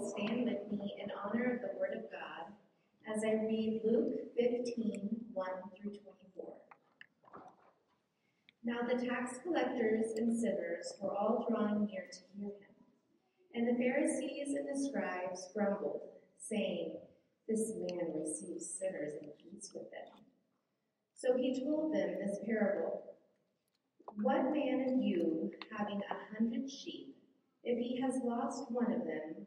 stand with me in honor of the Word of God as I read Luke 15 1 through 24. Now the tax collectors and sinners were all drawing near to hear him. And the Pharisees and the scribes grumbled, saying, This man receives sinners and eats with them. So he told them this parable What man of you, having a hundred sheep, if he has lost one of them,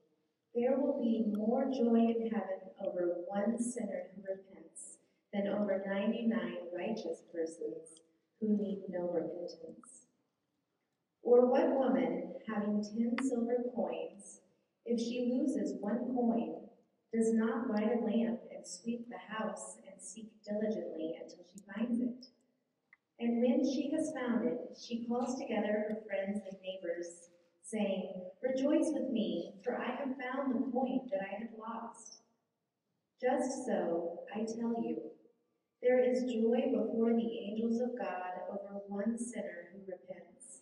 there will be more joy in heaven over one sinner who repents than over 99 righteous persons who need no repentance. Or what woman, having ten silver coins, if she loses one coin, does not light a lamp and sweep the house and seek diligently until she finds it? And when she has found it, she calls together her friends and neighbors, saying, Rejoice with me, for I have found the coin that I had lost. Just so, I tell you, there is joy before the angels of God over one sinner who repents.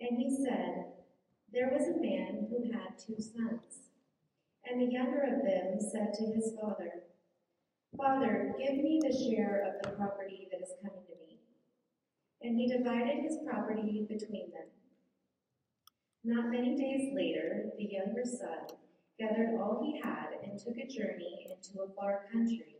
And he said, There was a man who had two sons. And the younger of them said to his father, Father, give me the share of the property that is coming to me. And he divided his property between them. Not many days later, the younger son gathered all he had and took a journey into a far country.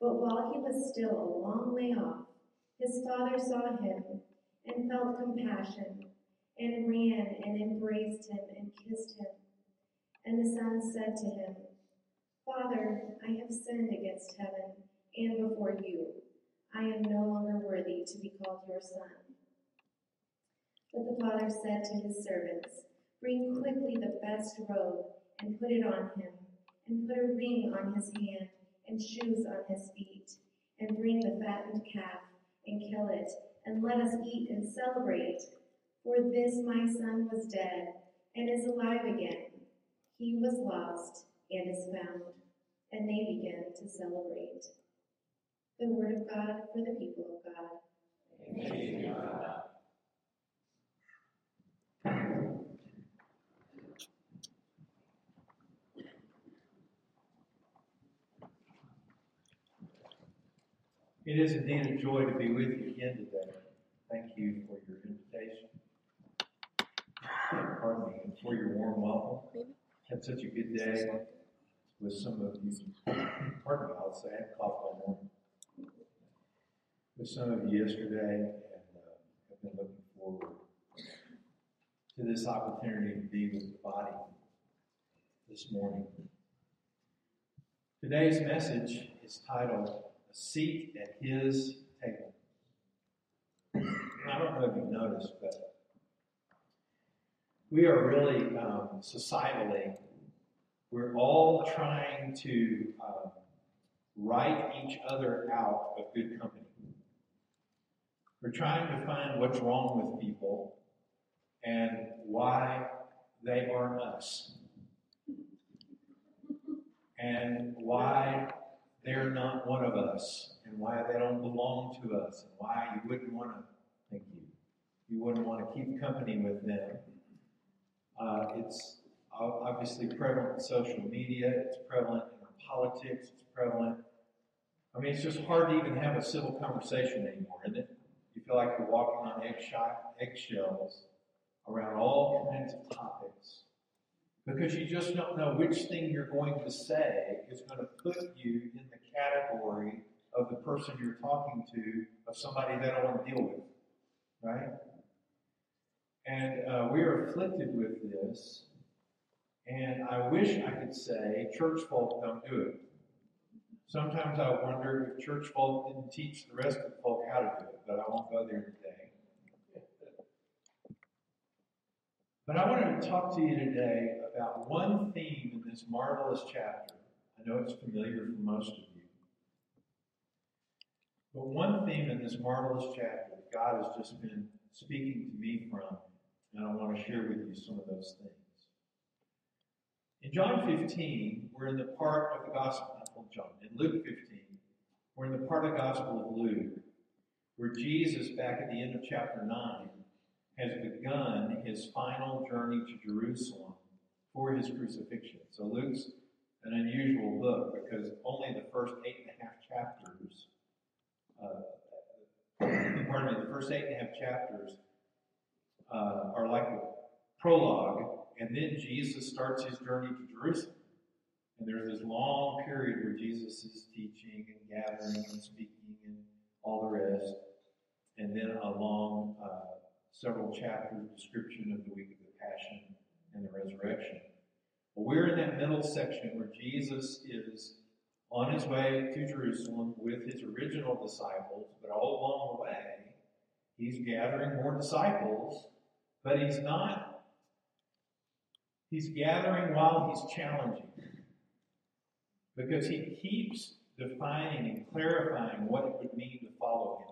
But while he was still a long way off, his father saw him and felt compassion, and ran and embraced him and kissed him. And the son said to him, Father, I have sinned against heaven and before you. I am no longer worthy to be called your son. But the father said to his servants, Bring quickly the best robe and put it on him, and put a ring on his hand and shoes on his feet, and bring the fattened calf and kill it, and let us eat and celebrate. For this my son was dead and is alive again. He was lost and is found. And they began to celebrate. The word of God for the people of God. Amen. It is indeed a joy to be with you again today. Thank you for your invitation. Pardon me, and for your warm welcome. Had such a good day with some of you. Pardon me, I'll say I had cough all morning. With some of you yesterday, and uh, have been looking forward to this opportunity to be with the body this morning. Today's message is titled a seat at his table. I don't know if you've noticed, but we are really um, societally, we're all trying to um, write each other out of good company. We're trying to find what's wrong with people and why they aren't us. And why they're not one of us and why they don't belong to us and why you wouldn't want to, thank you, you wouldn't want to keep company with them. Uh, it's obviously prevalent in social media, it's prevalent in our politics, it's prevalent. I mean, it's just hard to even have a civil conversation anymore, isn't it? You feel like you're walking on eggshells around all kinds of topics because you just don't know which thing you're going to say is going to put you in the category of the person you're talking to, of somebody that don't want to deal with, right? And uh, we are afflicted with this, and I wish I could say church folk don't do it. Sometimes I wonder if church folk didn't teach the rest of the folk how to do it, but I won't go there today. But I wanted to talk to you today about one theme in this marvelous chapter. I know it's familiar for most of you. But one theme in this marvelous chapter that God has just been speaking to me from, and I want to share with you some of those things. In John 15, we're in the part of the Gospel, of John, in Luke 15, we're in the part of the Gospel of Luke, where Jesus, back at the end of chapter 9, has begun his final journey to Jerusalem for his crucifixion. So Luke's an unusual book because only the first eight and a half chapters, uh, pardon me, the first eight and a half chapters uh, are like a prologue, and then Jesus starts his journey to Jerusalem. And there's this long period where Jesus is teaching and gathering and speaking and all the rest. And then a long uh, several chapters description of the week of the Passion and the resurrection. Well, we're in that middle section where Jesus is on his way to Jerusalem with his original disciples, but all along the way, he's gathering more disciples, but he's not, he's gathering while he's challenging. Because he keeps defining and clarifying what it would mean to follow him.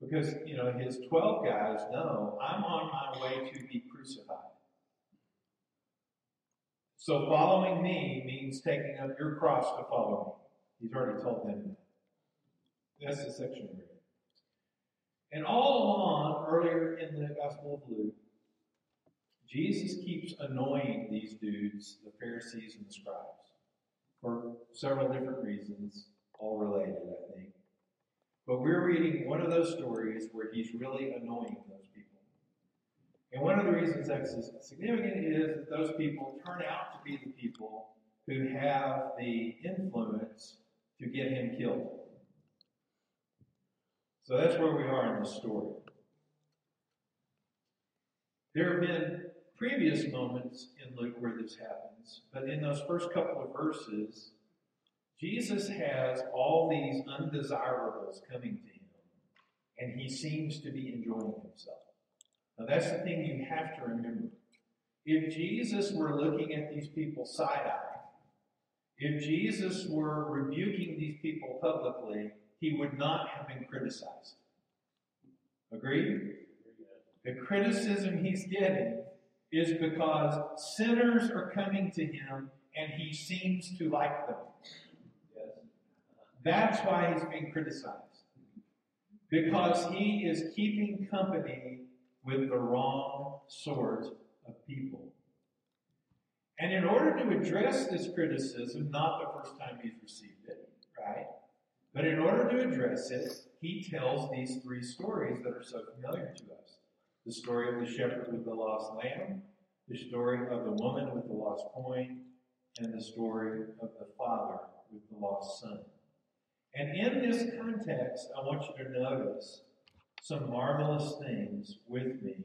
Because, you know, his 12 guys know I'm on my way to be crucified. So following me means taking up your cross to follow me. He's already told them that. That's the section in. And all along, earlier in the Gospel of Luke, Jesus keeps annoying these dudes, the Pharisees and the scribes, for several different reasons, all related, I think. But we're reading one of those stories where he's really annoying those people. And one of the reasons that's significant is that those people turn out to be the people who have the influence to get him killed. So that's where we are in this story. There have been previous moments in Luke where this happens, but in those first couple of verses, Jesus has all these undesirables coming to him, and he seems to be enjoying himself. Now, that's the thing you have to remember. If Jesus were looking at these people side eye, if Jesus were rebuking these people publicly, he would not have been criticized. Agreed? The criticism he's getting is because sinners are coming to him and he seems to like them. That's why he's being criticized. Because he is keeping company with the wrong sort of people. And in order to address this criticism, not the first time he's received it, right? But in order to address it, he tells these three stories that are so familiar to us the story of the shepherd with the lost lamb, the story of the woman with the lost coin, and the story of the father with the lost son. And in this context, I want you to notice some marvelous things with me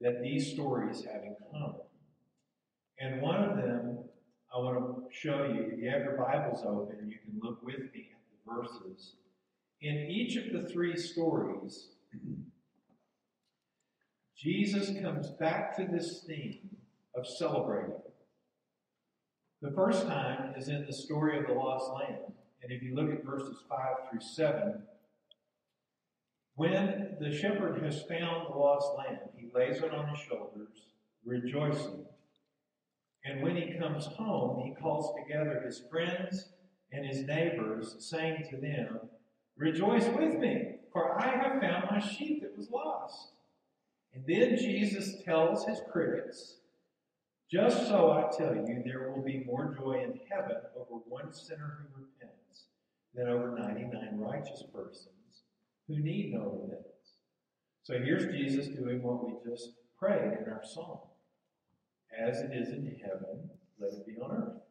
that these stories have in common. And one of them I want to show you. If you have your Bibles open, you can look with me at the verses. In each of the three stories, Jesus comes back to this theme of celebrating. The first time is in the story of the lost lamb. And if you look at verses 5 through 7, when the shepherd has found the lost lamb, he lays it on his shoulders, rejoicing. And when he comes home, he calls together his friends and his neighbors, saying to them, Rejoice with me, for I have found my sheep that was lost. And then Jesus tells his critics, Just so I tell you, there will be more joy in heaven over one sinner who repents than over 99 righteous persons who need no repentance. So here's Jesus doing what we just prayed in our song. As it is in heaven, let it be on earth.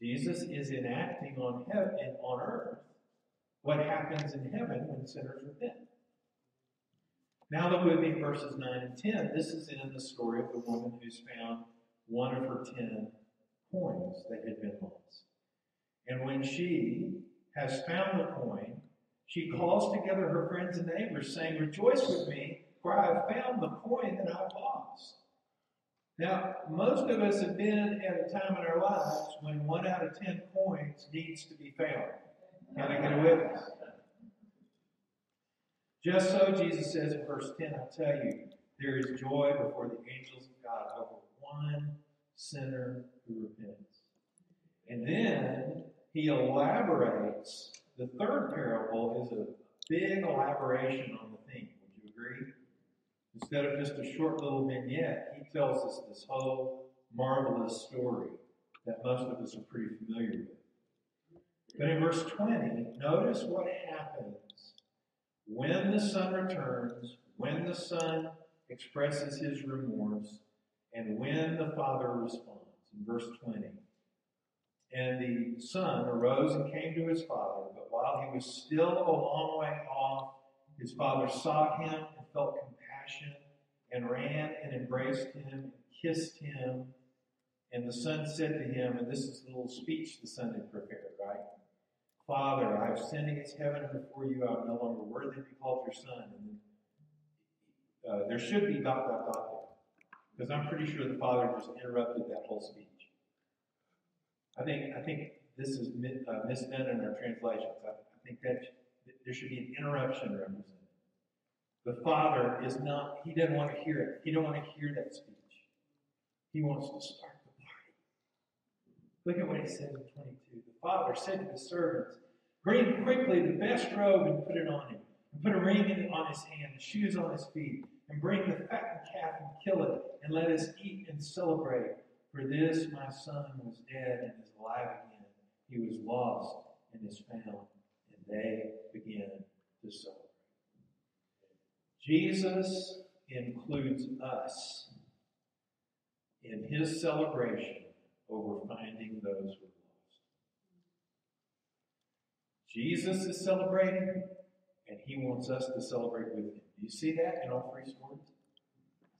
Jesus is enacting on heaven on earth what happens in heaven when sinners repent. Now look with me verses 9 and 10. This is in the story of the woman who's found one of her ten coins that had been lost. And when she has found the coin, she calls together her friends and neighbors, saying, Rejoice with me, for I have found the coin that I've lost. Now, most of us have been at a time in our lives when one out of ten coins needs to be found. Can I get a witness? Just so, Jesus says in verse 10, I tell you, there is joy before the angels of God over one sinner who repents. And then he elaborates. The third parable is a big elaboration on the theme. Would you agree? Instead of just a short little vignette, he tells us this whole marvelous story that most of us are pretty familiar with. But in verse 20, notice what happens when the son returns, when the son expresses his remorse, and when the father responds. In verse 20. And the son arose and came to his father, but while he was still a long way off, his father saw him and felt compassion and ran and embraced him and kissed him. And the son said to him, and this is the little speech the son had prepared, right? Father, I have sinned against heaven before you. I am no longer worthy to be called your son. And uh, there should be dot, dot, dot there. Because I'm pretty sure the father just interrupted that whole speech. I think, I think this is uh, misdone in our translations. I, I think that there should be an interruption represented. The father is not, he doesn't want to hear it. He don't want to hear that speech. He wants to start the party. Look at what he said in 22. The father said to his servants, Bring quickly the best robe and put it on him, and put a ring on his hand, and shoes on his feet, and bring the fattened calf and kill it, and let us eat and celebrate. For this my son was dead and is alive again. He was lost and is found. And they began to celebrate. Jesus includes us in his celebration over finding those who are lost. Jesus is celebrating, and he wants us to celebrate with him. Do you see that in all three stories?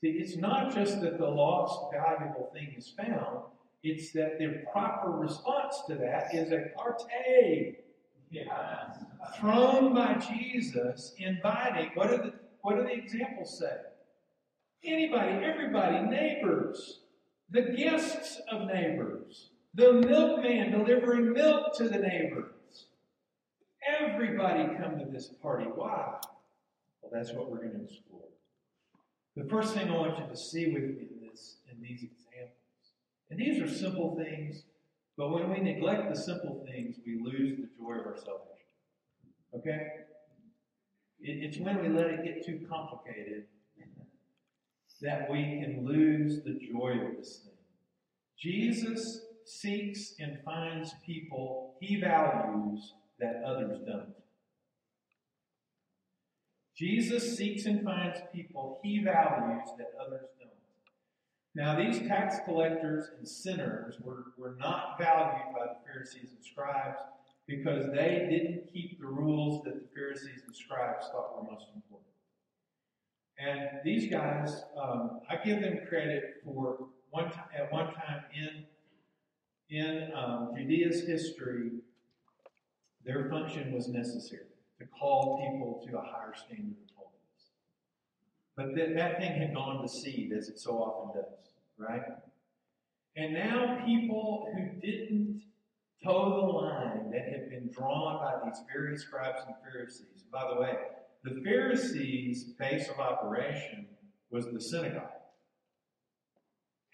See, it's not just that the lost, valuable thing is found, it's that the proper response to that is a party. Yeah. Thrown by Jesus, inviting. What are the what do the examples say? Anybody, everybody, neighbors, the guests of neighbors, the milkman delivering milk to the neighbors. Everybody come to this party. Why? Well, that's what we're going to explore. The first thing I want you to see with me in this, in these examples, and these are simple things, but when we neglect the simple things, we lose the joy of our salvation. Okay? It's when we let it get too complicated that we can lose the joy of this thing. Jesus seeks and finds people he values that others don't. Jesus seeks and finds people he values that others don't. Now, these tax collectors and sinners were, were not valued by the Pharisees and scribes because they didn't keep the rules that the Pharisees and scribes thought were most important. And these guys, um, I give them credit for one time, at one time in in um, Judea's history, their function was necessary to call people to a higher standard of holiness. But that, that thing had gone to seed, as it so often does, right? And now people who didn't toe the line that had been drawn by these various scribes and Pharisees. By the way, the Pharisees' base of operation was the synagogue.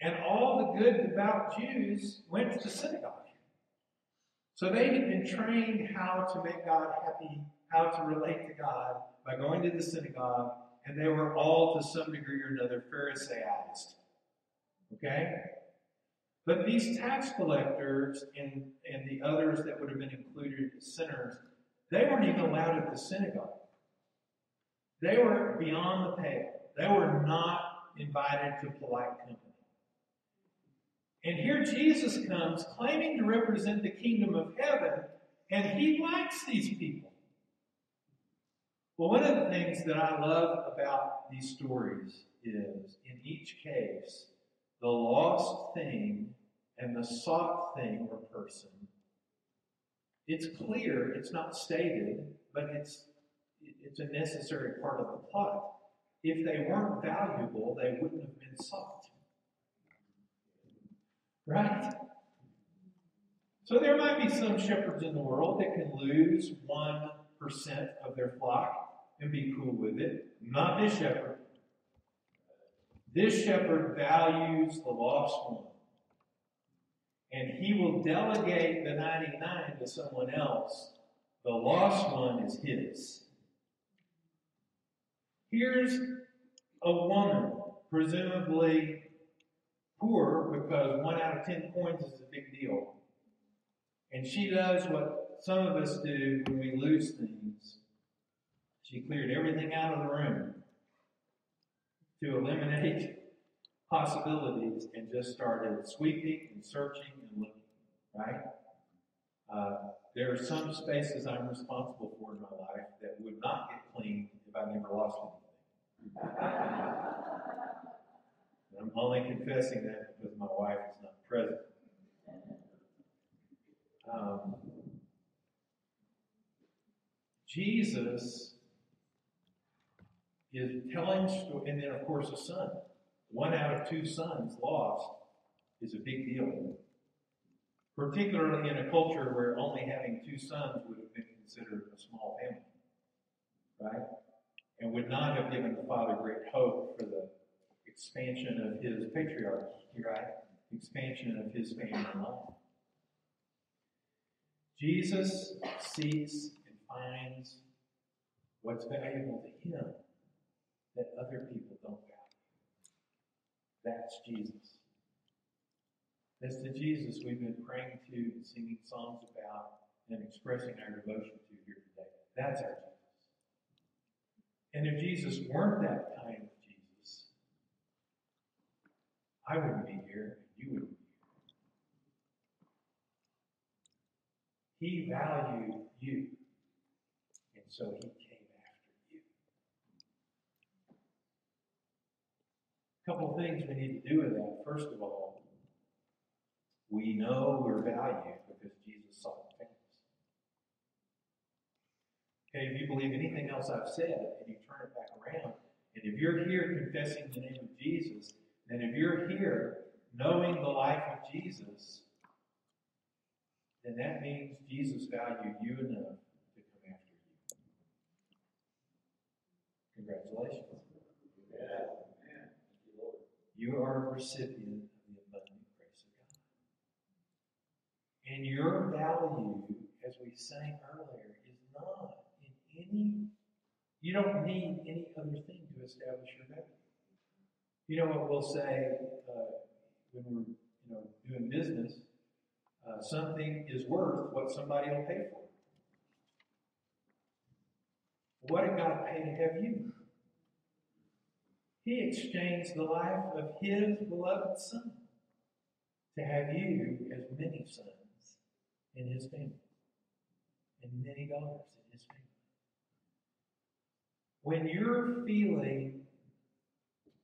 And all the good, devout Jews went to the synagogue. So they had been trained how to make God happy, how to relate to God by going to the synagogue, and they were all to some degree or another Pharisaized. Okay? But these tax collectors and, and the others that would have been included as sinners, they weren't even allowed at the synagogue. They were beyond the pale. They were not invited to polite company. And here Jesus comes claiming to represent the kingdom of heaven, and he likes these people. Well, one of the things that I love about these stories is in each case, the lost thing and the sought thing or person, it's clear, it's not stated, but it's it's a necessary part of the plot. If they weren't valuable, they wouldn't have been sought. Right? So there might be some shepherds in the world that can lose 1% of their flock and be cool with it. Not this shepherd. This shepherd values the lost one. And he will delegate the 99 to someone else. The lost one is his. Here's a woman, presumably poor because one out of ten coins is a big deal. And she does what some of us do when we lose things. She cleared everything out of the room to eliminate possibilities and just started sweeping and searching and looking, right? Uh, there are some spaces I'm responsible for in my life that would not get cleaned if I never lost anything. I'm only confessing that because my wife is not present. Um, Jesus is telling story, and then of course a son. One out of two sons lost is a big deal. Particularly in a culture where only having two sons would have been considered a small family. Right? And would not have given the father great hope for the expansion of his patriarchy, right? Expansion of his family line. Jesus seeks and finds what's valuable to him that other people don't value. That's Jesus. That's the Jesus we've been praying to and singing songs about and expressing our devotion to here today. That's our Jesus. And if Jesus weren't that kind of Jesus, I wouldn't be here and you wouldn't be here. He valued you, and so he came after you. A couple things we need to do with that. First of all, we know we're valued because Jesus saw the us. Okay, if you believe anything else I've said and you turn it back around, and if you're here confessing the name of Jesus, then if you're here knowing the life of Jesus, then that means Jesus valued you enough to come after you. Congratulations. You are a recipient of the abundant grace of God. And your value, as we sang earlier, is not in any, you don't need any other thing to establish your value. You know what we'll say uh, when we're you know doing business? Uh, something is worth what somebody will pay for. What did God pay to have you? He exchanged the life of His beloved Son to have you as many sons in His family and many daughters in His family. When you're feeling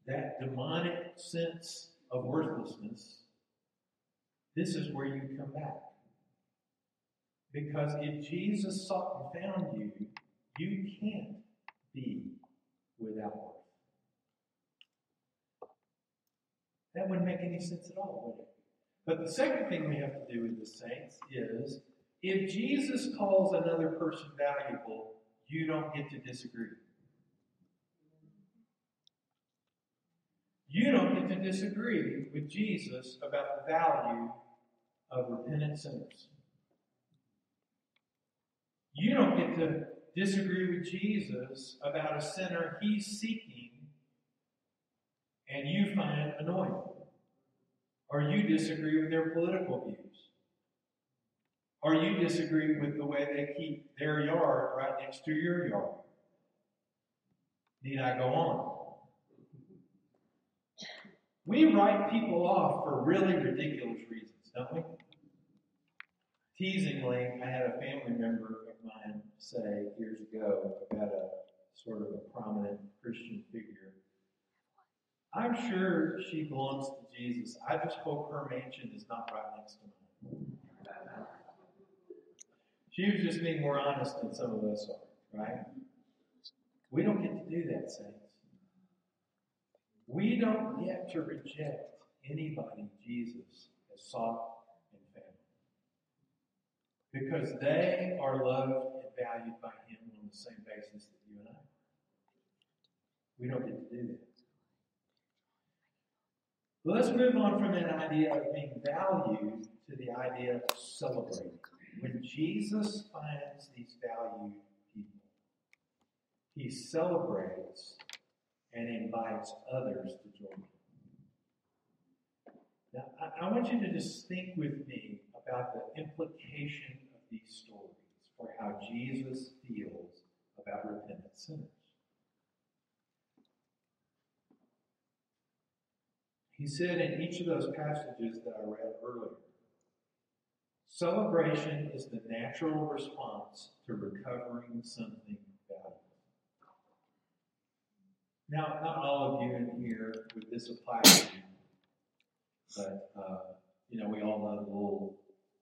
that demonic sense of worthlessness, this is where you come back. Because if Jesus sought and found you, you can't be without worth. That wouldn't make any sense at all, would it? But the second thing we have to do with the saints is if Jesus calls another person valuable, you don't get to disagree. You don't get to disagree with Jesus about the value of repentant sinners. You don't get to disagree with Jesus about a sinner he's seeking and you find annoying. Or you disagree with their political views. Or you disagree with the way they keep their yard right next to your yard. Need I go on? We write people off for really ridiculous reasons, don't we? Teasingly, I had a family member of mine say years ago about a sort of a prominent Christian figure. I'm sure she belongs to Jesus. I just hope her mansion is not right next to mine. She was just being more honest than some of us are, right? We don't get to do that, saints. We don't get to reject anybody Jesus has sought and found. Because they are loved and valued by Him on the same basis that you and I. We don't get to do that. Let's move on from that idea of being valued to the idea of celebrating. When Jesus finds these valued people, he celebrates and invites others to join him. Now, I, I want you to just think with me about the implication of these stories for how Jesus feels about repentant sinners. He said in each of those passages that I read earlier, celebration is the natural response to recovering something valuable. Now, not all of you in here would this apply to you, but uh, you know, we all know the little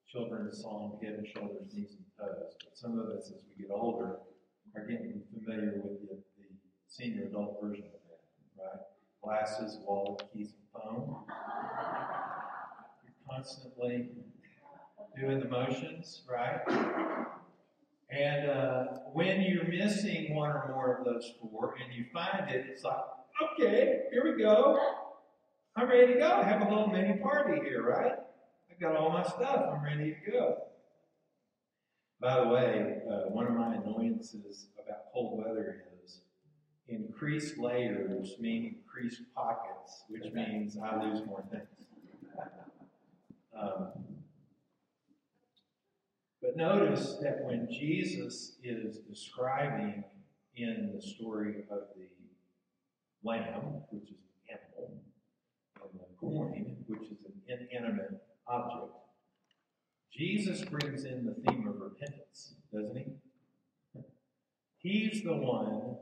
children's song, head and shoulders, knees and toes. But some of us, as we get older, are getting familiar with the, the senior adult version of that, right? Glasses, wallet, keys, phone. You're constantly doing the motions, right? And uh, when you're missing one or more of those four and you find it, it's like, okay, here we go. I'm ready to go. I Have a little mini party here, right? I've got all my stuff. I'm ready to go. By the way, uh, one of my annoyances about cold weather is increased layers mean increased pockets, which means I lose more things. Um, but notice that when Jesus is describing in the story of the lamb, which is an animal, and the coin, which is an inanimate object, Jesus brings in the theme of repentance, doesn't he? He's the one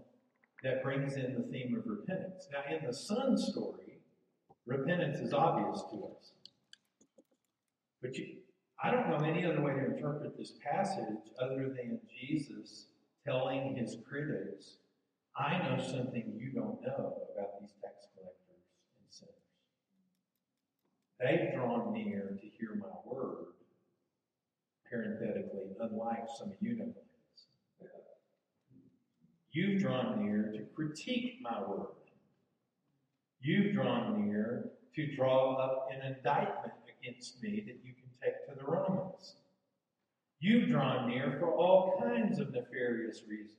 that brings in the theme of repentance. Now, in the son story, repentance is obvious to us. But you, I don't know any other way to interpret this passage other than Jesus telling his critics, I know something you don't know about these tax collectors and sinners. They've drawn near to hear my word, parenthetically, unlike some of you know You've drawn near to critique my word. You've drawn near to draw up an indictment against me that you can take to the Romans. You've drawn near for all kinds of nefarious reasons.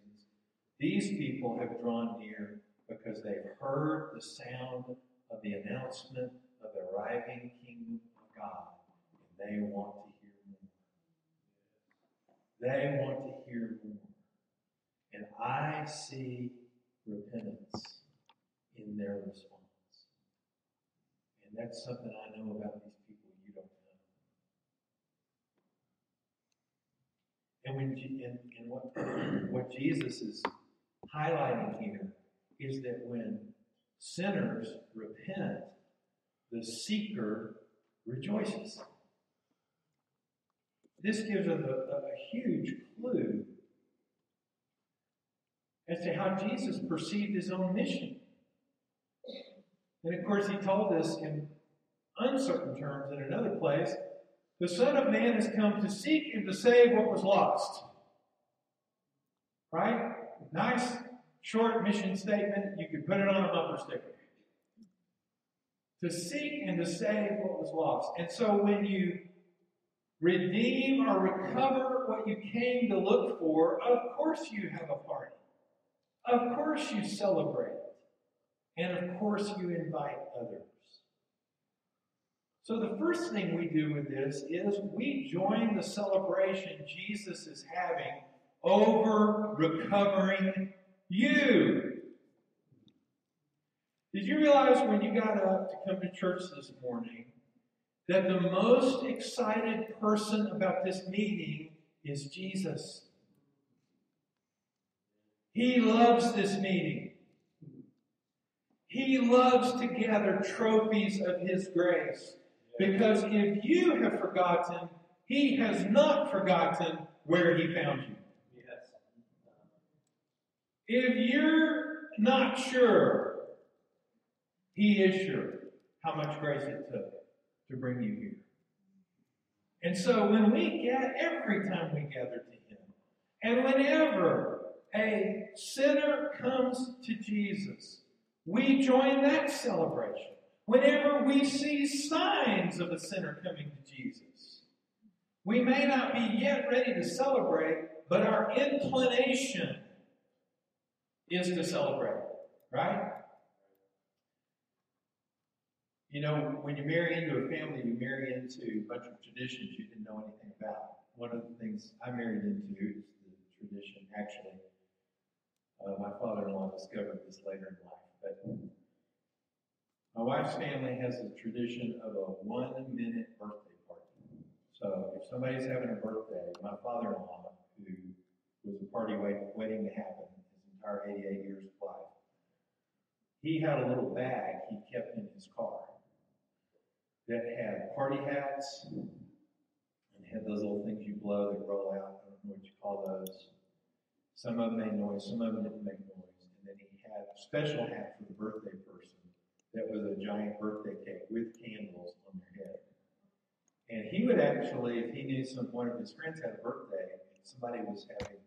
These people have drawn near because they've heard the sound of the announcement of the arriving kingdom of God, and they want to hear more. They want to hear more. And I see repentance in their response. And that's something I know about these people you don't know. And when and, and what what Jesus is highlighting here is that when sinners repent, the seeker rejoices. This gives us a, a, a huge clue as to how Jesus perceived his own mission. And of course, he told us in uncertain terms in another place the Son of Man has come to seek and to save what was lost. Right? Nice, short mission statement. You could put it on a bumper sticker. to seek and to save what was lost. And so when you redeem or recover what you came to look for, of course you have a party. Of course you celebrate. And of course you invite others. So the first thing we do with this is we join the celebration Jesus is having over recovering you. Did you realize when you got up to come to church this morning that the most excited person about this meeting is Jesus? He loves this meeting. He loves to gather trophies of His grace. Because if you have forgotten, He has not forgotten where He found you. If you're not sure, He is sure how much grace it took to bring you here. And so when we get, every time we gather to Him, and whenever a sinner comes to Jesus, we join that celebration. Whenever we see signs of a sinner coming to Jesus, we may not be yet ready to celebrate, but our inclination is to celebrate, right? You know, when you marry into a family, you marry into a bunch of traditions you didn't know anything about. One of the things I married into is the tradition, actually. Uh, my father in law discovered this later in life. But my wife's family has a tradition of a one minute birthday party. So if somebody's having a birthday, my father in law, who was a party wait, waiting to happen his entire 88 years of life, he had a little bag he kept in his car that had party hats and had those little things you blow that roll out. I don't know what you call those. Some of them made noise, some of them didn't make noise. And then he had a special hat for the birthday person that was a giant birthday cake with candles on their head. And he would actually, if he knew some one of his friends had a birthday, and somebody was having,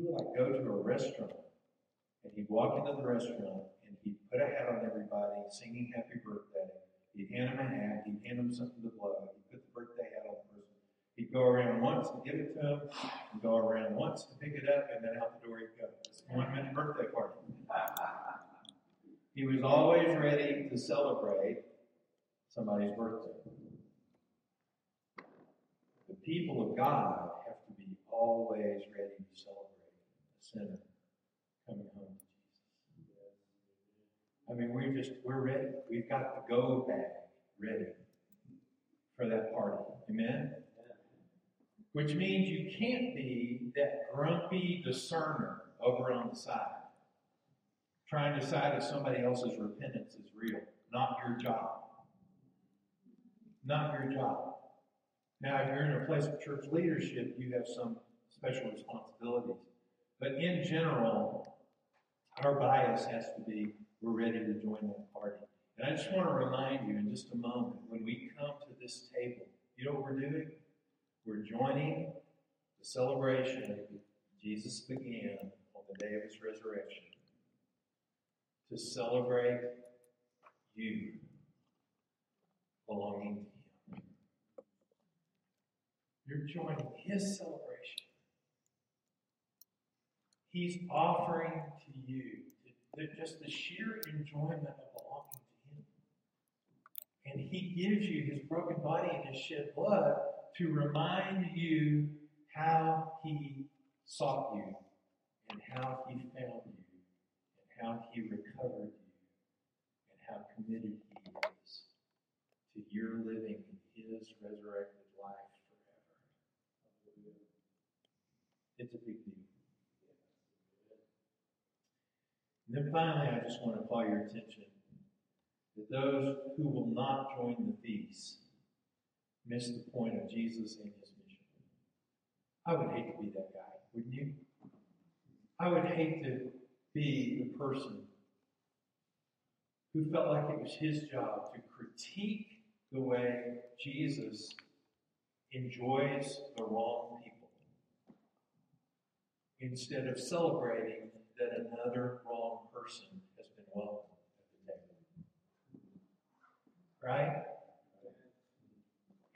he would like go to a restaurant and he'd walk into the restaurant and he'd put a hat on everybody, singing happy birthday. He'd hand them a hat, he'd hand them something to blow, he'd put the birthday hat on the person. He'd go around once to give it to him, and go around once to pick it up, and then out the door he'd go. It's a one minute birthday party. He was always ready to celebrate somebody's birthday. The people of God have to be always ready to celebrate a sinner coming home to Jesus. I mean, we're just, we're ready. We've got the go bag ready for that party. Amen? Which means you can't be that grumpy discerner over on the side, trying to decide if somebody else's repentance is real. Not your job. Not your job. Now, if you're in a place of church leadership, you have some special responsibilities. But in general, our bias has to be we're ready to join that party. And I just want to remind you in just a moment when we come to this table, you know what we're doing? We're joining the celebration Jesus began on the day of his resurrection to celebrate you belonging to him. You're joining his celebration. He's offering to you just the sheer enjoyment of belonging to him. And he gives you his broken body and his shed blood to remind you how he sought you and how he found you and how he recovered you and how committed he is to your living in his resurrected life forever. It's a big deal. And then finally, I just want to call your attention that those who will not join the feast miss the point of Jesus and his. I would hate to be that guy, wouldn't you? I would hate to be the person who felt like it was his job to critique the way Jesus enjoys the wrong people instead of celebrating that another wrong person has been welcomed at the table. Right?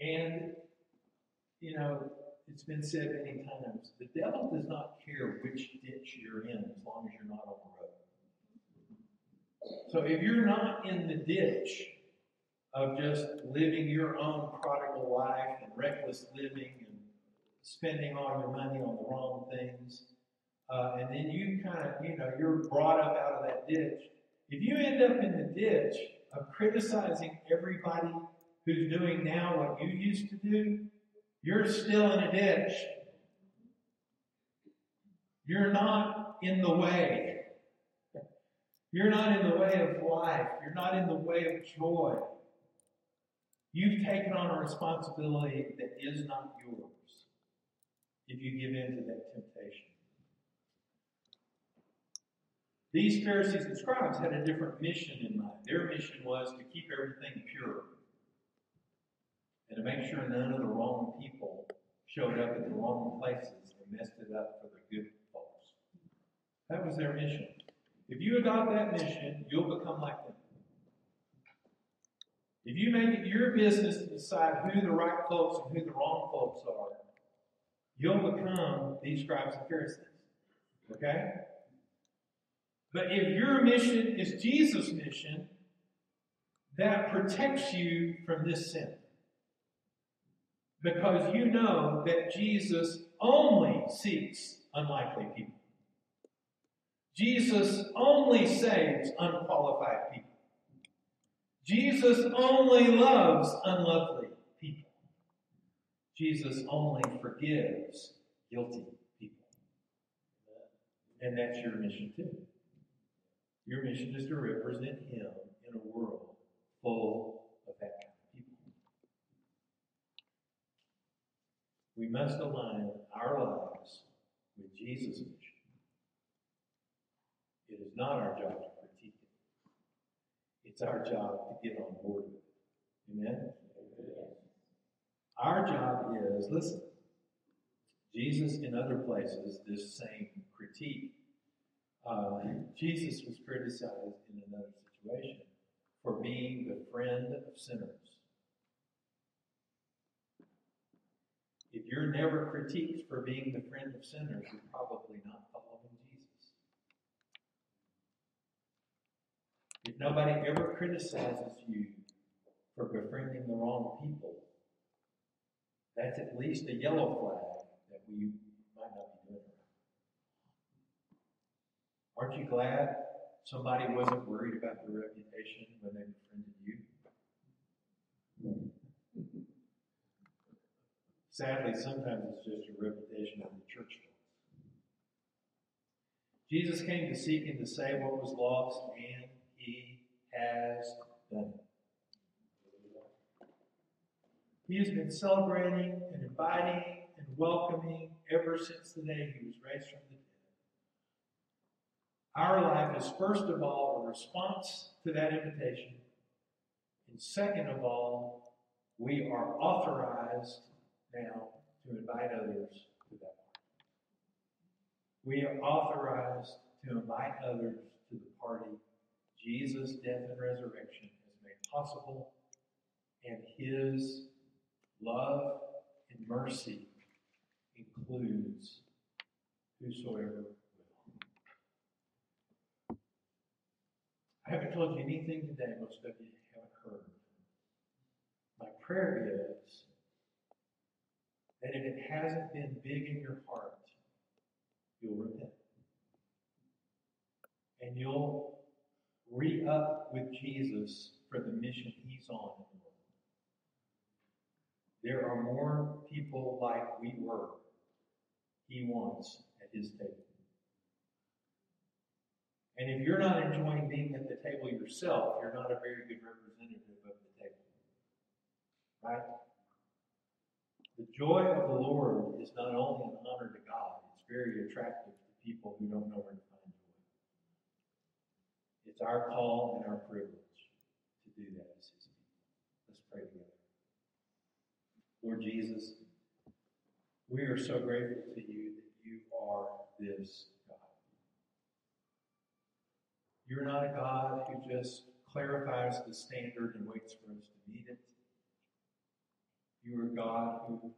And, you know, been said many times, the devil does not care which ditch you're in as long as you're not on the road. So if you're not in the ditch of just living your own prodigal life and reckless living and spending all your money on the wrong things, uh, and then you kind of, you know, you're brought up out of that ditch. If you end up in the ditch of criticizing everybody who's doing now what you used to do, you're still in a ditch. You're not in the way. You're not in the way of life. You're not in the way of joy. You've taken on a responsibility that is not yours if you give in to that temptation. These Pharisees and scribes had a different mission in mind. Their mission was to keep everything pure and to make sure none of the wrong people showed up at the wrong places and messed it up for the good folks. That was their mission. If you adopt that mission, you'll become like them. If you make it your business to decide who the right folks and who the wrong folks are, you'll become these scribes and Pharisees. Okay? But if your mission is Jesus' mission, that protects you from this sin. Because you know that Jesus only seeks unlikely people. Jesus only saves unqualified people. Jesus only loves unlovely people. Jesus only forgives guilty people. And that's your mission too. Your mission is to represent Him in a world full of that kind of people. We must align our lives with Jesus' mission. It is not our job to critique it. It's our job to get on board with it. Amen? Our job is, listen, Jesus in other places, this same critique uh, Jesus was criticized in another situation for being the friend of sinners. If you're never critiqued for being the friend of sinners, you're probably not following Jesus. If nobody ever criticizes you for befriending the wrong people, that's at least a yellow flag that we might not be doing right. Aren't you glad somebody wasn't worried about your reputation when they befriended you? Sadly, sometimes it's just a reputation of the church. Jesus came to seek and to save what was lost, and he has done it. He has been celebrating and inviting and welcoming ever since the day he was raised from the dead. Our life is, first of all, a response to that invitation. And second of all, we are authorized now to invite others to that party. We are authorized to invite others to the party Jesus' death and resurrection has made possible, and his love and mercy includes whosoever will. I haven't told you anything today, most of you haven't heard. My prayer is that if it hasn't been big in your heart, you'll repent. And you'll re up with Jesus for the mission he's on in the world. There are more people like we were, he wants at his table. And if you're not enjoying being at the table yourself, you're not a very good representative of the table. Right? The joy of the Lord is not only an honor to God, it's very attractive to people who don't know where to find joy. It's our call and our privilege to do that as His people. Let's pray together. Lord Jesus, we are so grateful to you that you are this God. you're not a God who just clarifies the standard and waits for us to meet it. You are God who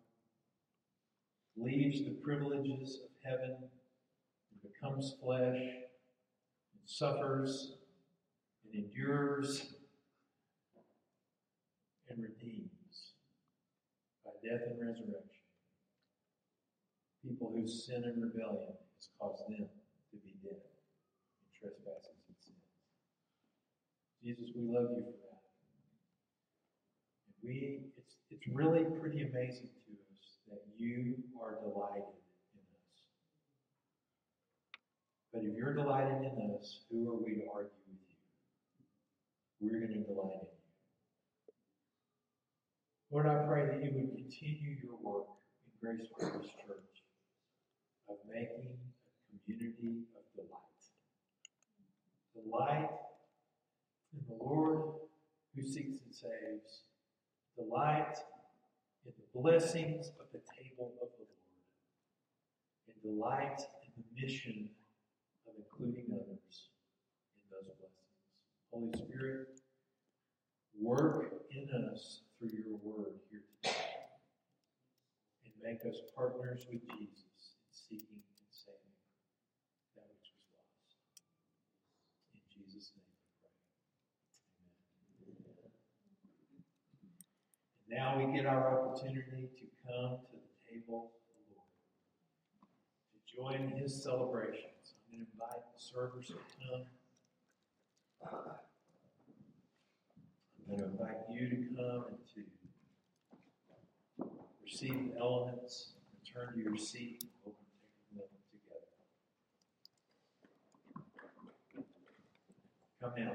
leaves the privileges of heaven and becomes flesh and suffers and endures and redeems by death and resurrection people whose sin and rebellion has caused them to be dead in trespasses and sins. Jesus, we love you for that. And we it's really pretty amazing to us that you are delighted in us. But if you're delighted in us, who are we to argue with you? We're going to delight in you. Lord, I pray that you would continue your work in Grace Purpose Church of making a community of delight. Delight in the Lord who seeks and saves. Delight in the blessings of the table of the Lord. And delight in the mission of including others in those blessings. Holy Spirit, work in us through your word here today. And make us partners with Jesus in seeking and saving that which was lost. In Jesus' name we pray. Amen. And now we get our opportunity to come to the table of the Lord, to join his celebrations. I'm going to invite the servers to come. I'm going to invite you to come and to receive the elements, and return to your seat, and we'll take them together. Come now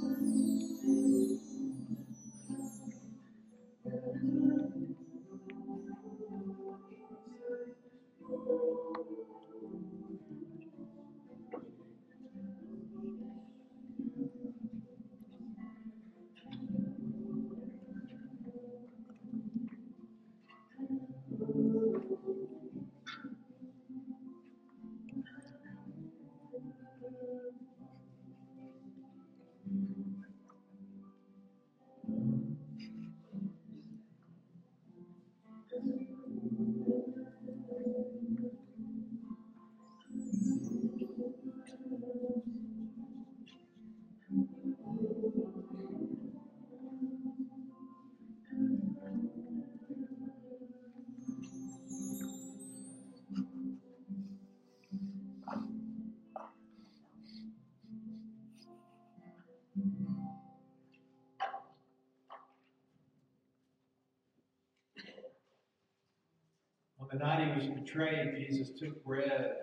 the night he was betrayed, Jesus took bread,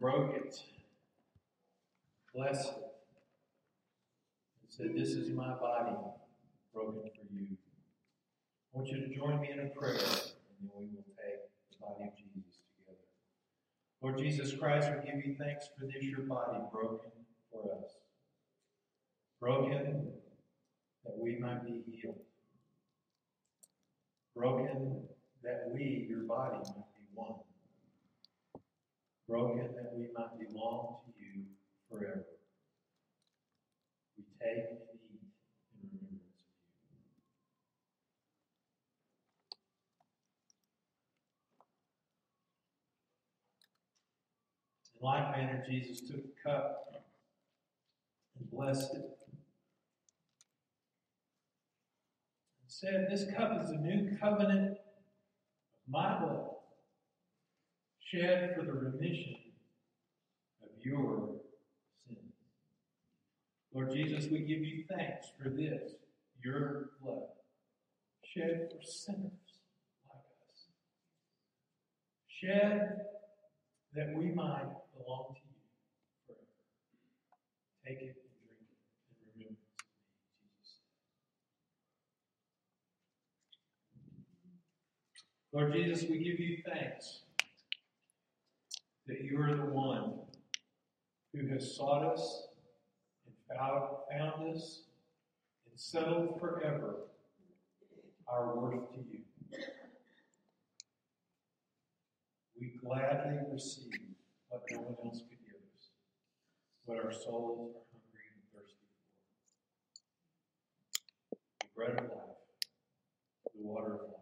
broke it, blessed it, and said, This is my body broken for you. I want you to join me in a prayer, and then we will take the body of Jesus together. Lord Jesus Christ, we give you thanks for this, your body broken for us. Broken that we might be healed. Broken that we, your body, one. Broken that we might belong to you forever. We take and eat in remembrance of you. In like manner, Jesus took the cup and blessed it. And said, This cup is the new covenant of my blood, shed for the remission of your sins. Lord Jesus, we give you thanks for this, your blood, shed for sinners like us. Shed that we might belong to you forever. Take it and drink it in remembrance of me, Jesus. Lord Jesus, we give you thanks that you are the one who has sought us and found, found us and settled forever our worth to you. We gladly receive what no one else could give us, what our souls are hungry and thirsty for. The bread of life, the water of life,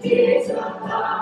Oh,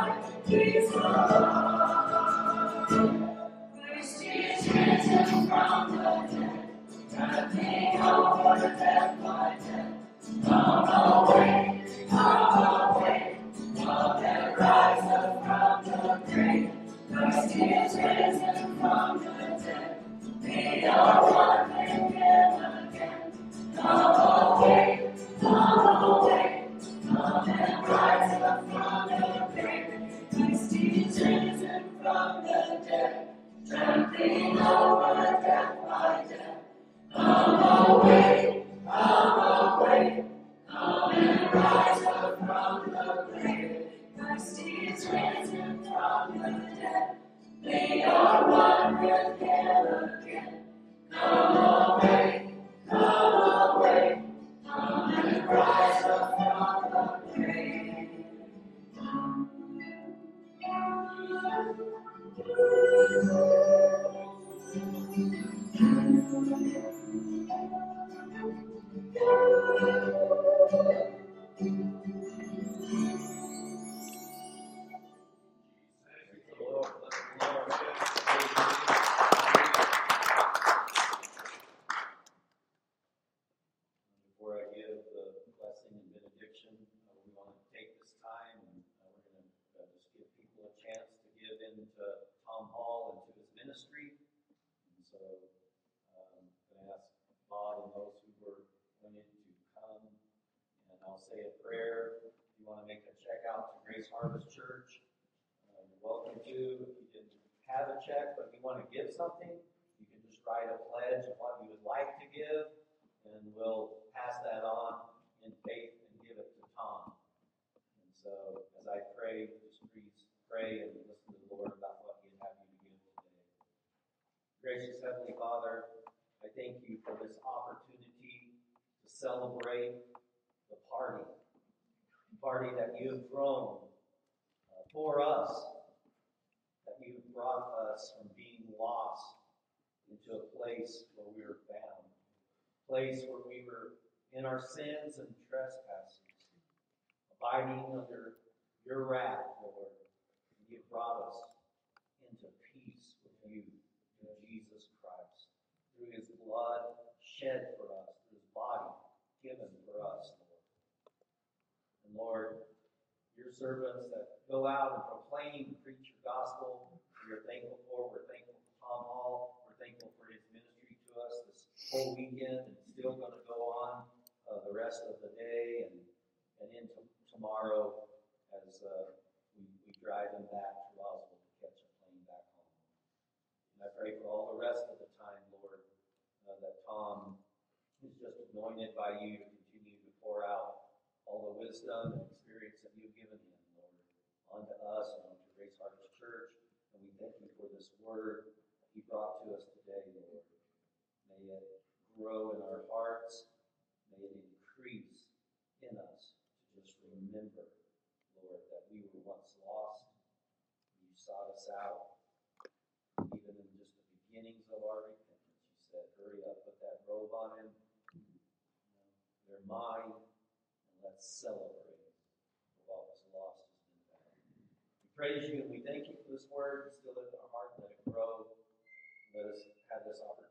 us from being lost into a place where we were bound, a place where we were in our sins and trespasses, abiding under your wrath, Lord. And you brought us into peace with you through Jesus Christ, through his blood shed for us, through his body given for us, Lord. And Lord, your servants that go out and proclaim and preach your gospel, we are thankful for. We're thankful for Tom Hall. We're thankful for his ministry to us this whole weekend and still going to go on uh, the rest of the day and, and into tomorrow as uh, we, we drive him back to Roswell to catch a plane back home. And I pray for all the rest of the time, Lord, uh, that Tom is just anointed by you to continue to pour out all the wisdom and experience that you've given him, Lord, onto us and onto Grace Harvest Church. And we thank you for this word that he brought to us today, Lord. May it grow in our hearts. May it increase in us to just remember, Lord, that we were once lost. You sought us out. Even in just the beginnings of our repentance, you said, hurry up, put that robe on him. They're mine, and let's celebrate for what was lost has been found. We praise you and we thank you for this word. Still in our heart, let it grow. Let us have this opportunity